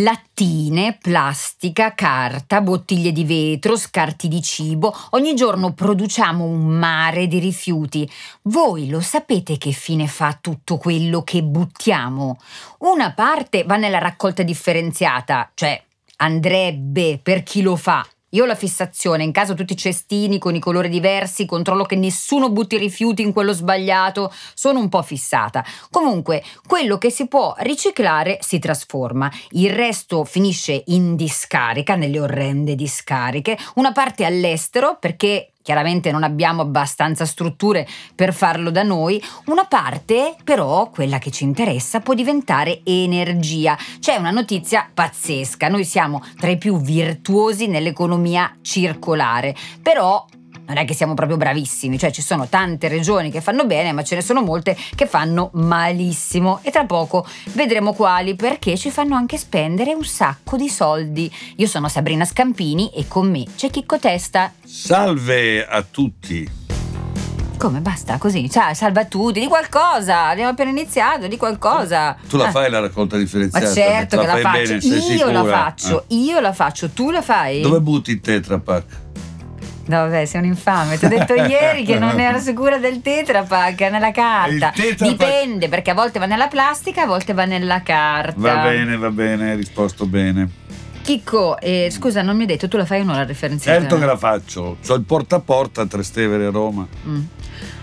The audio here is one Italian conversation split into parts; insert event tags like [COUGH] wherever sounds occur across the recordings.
Lattine, plastica, carta, bottiglie di vetro, scarti di cibo. Ogni giorno produciamo un mare di rifiuti. Voi lo sapete che fine fa tutto quello che buttiamo? Una parte va nella raccolta differenziata, cioè andrebbe per chi lo fa io ho la fissazione, in caso tutti i cestini con i colori diversi, controllo che nessuno butti rifiuti in quello sbagliato, sono un po' fissata. Comunque, quello che si può riciclare si trasforma, il resto finisce in discarica, nelle orrende discariche, una parte all'estero perché chiaramente non abbiamo abbastanza strutture per farlo da noi, una parte però, quella che ci interessa, può diventare energia. C'è una notizia pazzesca, noi siamo tra i più virtuosi nell'economia circolare, però non è che siamo proprio bravissimi, cioè ci sono tante regioni che fanno bene, ma ce ne sono molte che fanno malissimo e tra poco vedremo quali perché ci fanno anche spendere un sacco di soldi. Io sono Sabrina Scampini e con me c'è Chicco Testa. Salve a tutti. Come basta così? Ciao, salva a tutti, di qualcosa. Abbiamo appena iniziato, di qualcosa. Tu la ah. fai la raccolta differenziata? Ma certo che la, la faccio. Bene, io la faccio, ah. io la faccio, tu la fai? Dove butti il Tetra Pak? No, vabbè, sei un infame. Ti ho detto ieri che non ero sicura del Tetra Pak nella carta. Dipende, perché a volte va nella plastica, a volte va nella carta. Va bene, va bene, hai risposto bene. Chicco, eh, scusa, non mi hai detto, tu la fai o no la referenza? Certo che la faccio. C'ho il porta a porta a Trastevere, Roma. Mm.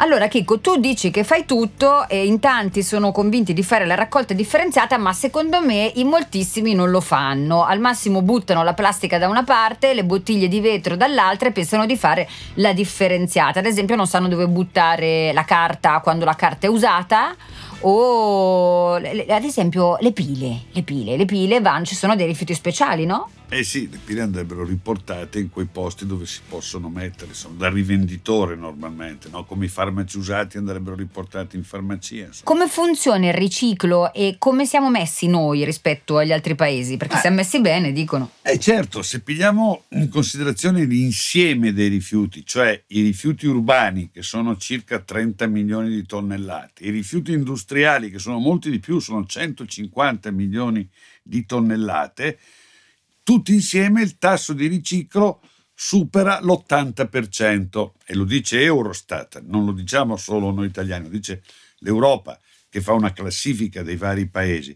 Allora, Chicco, tu dici che fai tutto e in tanti sono convinti di fare la raccolta differenziata, ma secondo me in moltissimi non lo fanno. Al massimo buttano la plastica da una parte, le bottiglie di vetro dall'altra e pensano di fare la differenziata. Ad esempio, non sanno dove buttare la carta quando la carta è usata o ad esempio le pile, le pile, le pile vanno, ci sono dei rifiuti speciali, no? Eh sì, le pile andrebbero riportate in quei posti dove si possono mettere, sono da rivenditore normalmente, no? come i farmaci usati andrebbero riportati in farmacia. Insomma. Come funziona il riciclo e come siamo messi noi rispetto agli altri paesi? Perché eh, siamo messi bene, dicono. Eh certo, se pigliamo in considerazione l'insieme dei rifiuti, cioè i rifiuti urbani che sono circa 30 milioni di tonnellate, i rifiuti industriali che sono molti di più, sono 150 milioni di tonnellate, tutti insieme il tasso di riciclo supera l'80% e lo dice Eurostat, non lo diciamo solo noi italiani, lo dice l'Europa che fa una classifica dei vari paesi.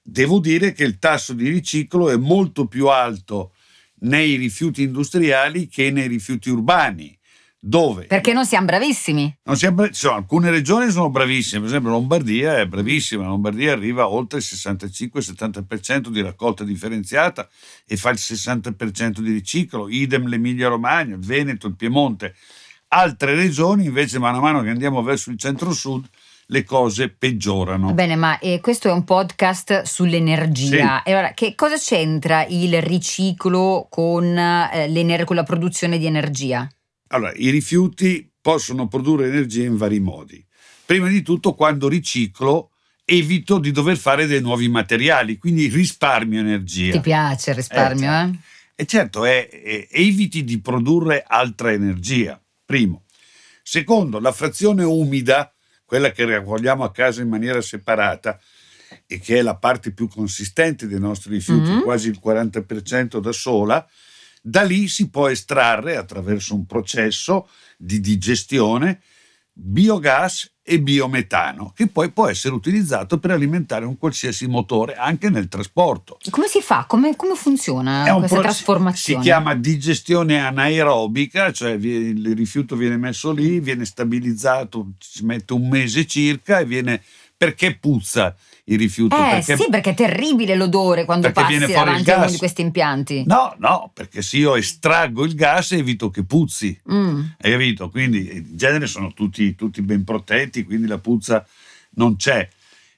Devo dire che il tasso di riciclo è molto più alto nei rifiuti industriali che nei rifiuti urbani dove? Perché non siamo bravissimi. Non siamo, cioè, alcune regioni sono bravissime, per esempio Lombardia è bravissima, Lombardia arriva oltre il 65-70% di raccolta differenziata e fa il 60% di riciclo, idem l'Emilia Romagna, il Veneto, il Piemonte. Altre regioni invece man mano che andiamo verso il centro-sud le cose peggiorano. Bene, ma eh, questo è un podcast sull'energia. Sì. E allora, che cosa c'entra il riciclo con, eh, con la produzione di energia? Allora, i rifiuti possono produrre energia in vari modi. Prima di tutto, quando riciclo, evito di dover fare dei nuovi materiali, quindi risparmio energia. Ti piace il risparmio, eh? Certo. E certo, è, è, eviti di produrre altra energia, primo. Secondo, la frazione umida, quella che raccogliamo a casa in maniera separata e che è la parte più consistente dei nostri rifiuti, mm-hmm. quasi il 40% da sola, da lì si può estrarre attraverso un processo di digestione biogas e biometano, che poi può essere utilizzato per alimentare un qualsiasi motore, anche nel trasporto. Come si fa? Come, come funziona questa pro- trasformazione? Si chiama digestione anaerobica, cioè il rifiuto viene messo lì, viene stabilizzato, ci mette un mese circa e viene perché puzza il rifiuto? Eh perché, sì, perché è terribile l'odore quando passi davanti a uno di questi impianti. No, no, perché se io estraggo il gas evito che puzzi, mm. hai capito? Quindi in genere sono tutti, tutti ben protetti, quindi la puzza non c'è.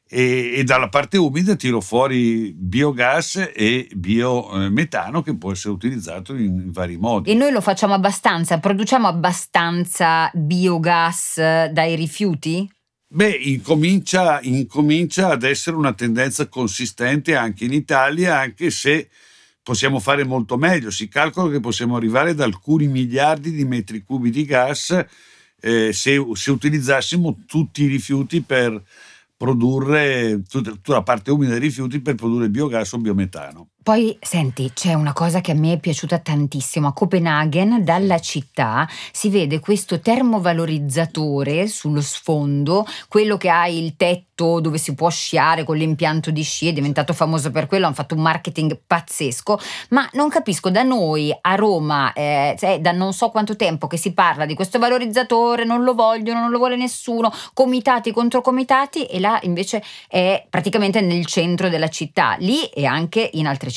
E, e, dalla parte umida tiro fuori biogas e biometano che può essere utilizzato in, in, vari modi. E noi lo facciamo abbastanza? Produciamo abbastanza biogas dai rifiuti? Beh, incomincia, incomincia ad essere una tendenza consistente anche in Italia, anche se possiamo fare molto meglio. Si calcola che possiamo arrivare ad alcuni miliardi di metri cubi di gas eh, se, se, utilizzassimo tutti i rifiuti per produrre tutta, tutta la parte umida dei rifiuti per produrre biogas o biometano. Poi, senti, c'è una cosa che a me è piaciuta tantissimo. A Copenaghen, dalla città, si vede questo termovalorizzatore sullo sfondo, quello che ha il tetto dove si può sciare con l'impianto di sci, è diventato famoso per quello, hanno fatto un marketing pazzesco, ma non capisco, da noi a Roma, eh, è da non so quanto tempo che si parla di questo valorizzatore, non lo vogliono, non lo vuole nessuno, comitati contro comitati e là invece è praticamente nel centro della città, lì e anche in altre città.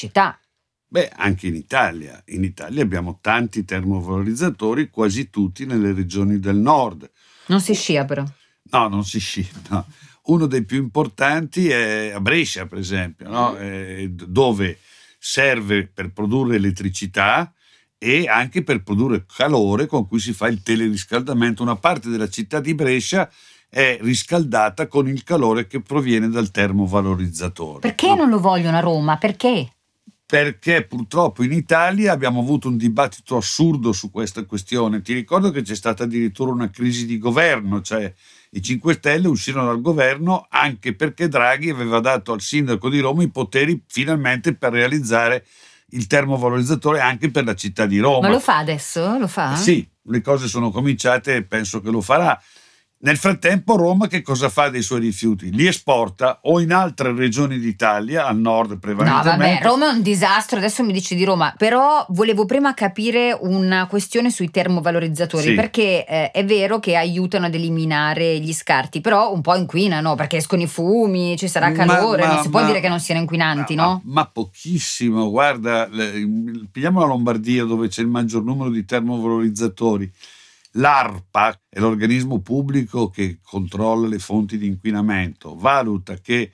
Beh, anche in Italia. In Italia abbiamo tanti termovalorizzatori, quasi tutti nelle regioni del nord. Non si scia però. No, non si scia. No. Uno dei più importanti è a Brescia, per esempio, no? eh, dove serve per produrre elettricità e anche per produrre calore con cui si fa il teleriscaldamento. Una parte della città di Brescia è riscaldata con il calore che proviene dal termovalorizzatore. Perché no? non lo vogliono a Roma? Perché? Perché purtroppo in Italia abbiamo avuto un dibattito assurdo su questa questione. Ti ricordo che c'è stata addirittura una crisi di governo, cioè i 5 Stelle uscirono dal governo anche perché Draghi aveva dato al sindaco di Roma i poteri finalmente per realizzare il termovalorizzatore anche per la città di Roma. Ma lo fa adesso? Lo fa? Sì, le cose sono cominciate e penso che lo farà. Nel frattempo Roma che cosa fa dei suoi rifiuti? Li esporta o in altre regioni d'Italia, al nord prevalentemente. No, vabbè, Roma è un disastro, adesso mi dici di Roma, però volevo prima capire una questione sui termovalorizzatori, sì. perché eh, è vero che aiutano ad eliminare gli scarti, però un po' inquinano, perché escono i fumi, ci sarà calore, ma, ma, non si può dire che non siano inquinanti, ma, no? Ma, pochissimo, guarda, pigliamo la Lombardia dove c'è il maggior numero di termovalorizzatori L'ARPA è l'organismo pubblico che controlla le fonti di inquinamento, valuta che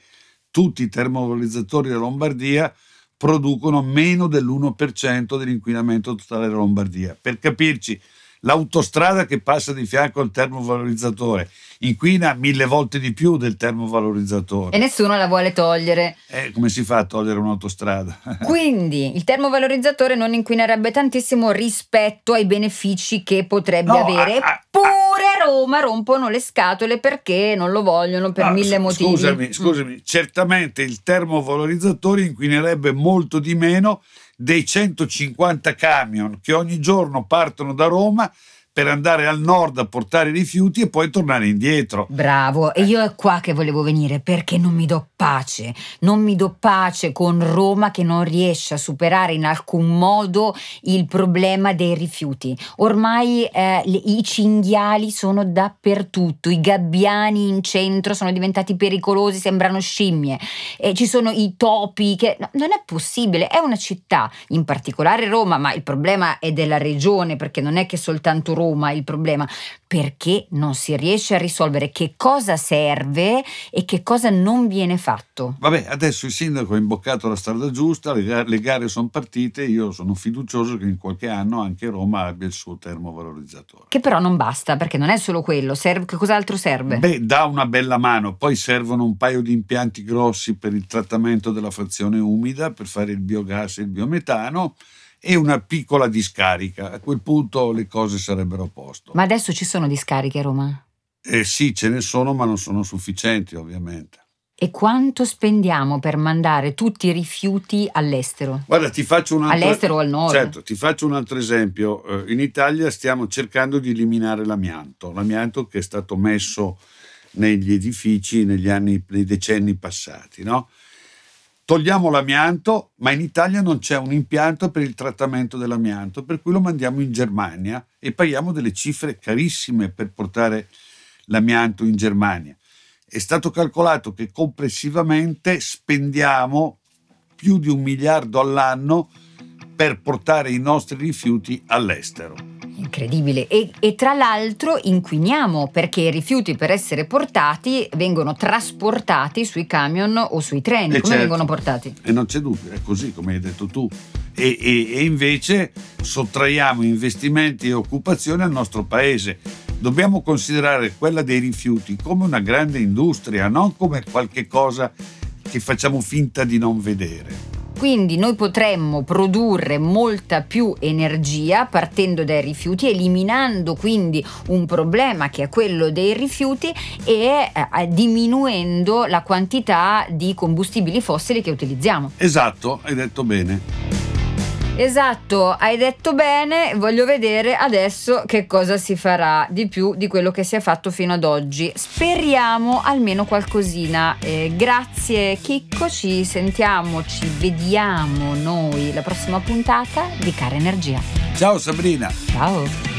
tutti i termovalorizzatori della Lombardia producono meno dell'1% dell'inquinamento totale della Lombardia. Per capirci, l'autostrada che passa di fianco al termovalorizzatore inquina mille volte di più del termovalorizzatore. E nessuno la vuole togliere. Eh, come si fa a togliere un'autostrada? [LAUGHS] Quindi il termovalorizzatore non inquinerebbe tantissimo rispetto ai benefici che potrebbe no, avere. A, a, Pure a Roma rompono le scatole perché non lo vogliono per no, mille motivi. Scusami, mm. scusami, mm. certamente il termovalorizzatore inquinerebbe molto di meno dei 150 camion che ogni giorno partono da Roma per andare al nord a portare i rifiuti e poi tornare indietro. Bravo, e io è qua che volevo venire perché non mi do pace, non mi do pace con Roma che non riesce a superare in alcun modo il problema dei rifiuti. Ormai eh, i cinghiali sono dappertutto, i gabbiani in centro sono diventati pericolosi, sembrano scimmie, e ci sono i topi che no, non è possibile, è una città, in particolare Roma, ma il problema è della regione perché non è che soltanto Roma Roma il problema, perché non si riesce a risolvere che cosa serve e che cosa non viene fatto. Vabbè, adesso il sindaco ha imboccato la strada giusta, le gare, le gare sono partite, io sono fiducioso che in qualche anno anche Roma abbia il suo termovalorizzatore. Che però non basta, perché non è solo quello, serve, che cos'altro serve? Beh, dà una bella mano, poi servono un paio di impianti grossi per il trattamento della frazione umida, per fare il biogas e il biometano e una piccola discarica. A quel punto le cose sarebbero a posto. Ma adesso ci sono discariche a Roma? Eh sì, ce ne sono, ma non sono sufficienti, ovviamente. E quanto spendiamo per mandare tutti i rifiuti all'estero? Guarda, ti faccio un altro All'estero o al nord? Certo, ti faccio un altro esempio. Eh, in Italia stiamo cercando di eliminare l'amianto, l'amianto che è stato messo negli edifici negli anni, nei decenni passati, no? Togliamo l'amianto, ma in Italia non c'è un impianto per il trattamento dell'amianto, per cui lo mandiamo in Germania e paghiamo delle cifre carissime per portare l'amianto in Germania. È stato calcolato che complessivamente spendiamo più di un miliardo all'anno per portare i nostri rifiuti all'estero. Incredibile. E, e, tra l'altro inquiniamo perché i rifiuti per essere portati vengono trasportati sui camion o sui treni. E come certo. vengono portati? E non c'è dubbio, è così come hai detto tu. E, e, e invece sottraiamo investimenti e occupazione al nostro paese. Dobbiamo considerare quella dei rifiuti come una grande industria, non come qualche cosa che facciamo finta di non vedere. Quindi noi potremmo produrre molta più energia partendo dai rifiuti, eliminando quindi un problema che è quello dei rifiuti e eh, diminuendo la quantità di combustibili fossili che utilizziamo. Esatto, hai detto bene. Esatto, hai detto bene, voglio vedere adesso che cosa si farà di più di quello che si è fatto fino ad oggi. Speriamo almeno qualcosina. Eh, grazie Chicco, ci sentiamo, ci vediamo noi la prossima puntata di Cara Energia. Ciao Sabrina. Ciao.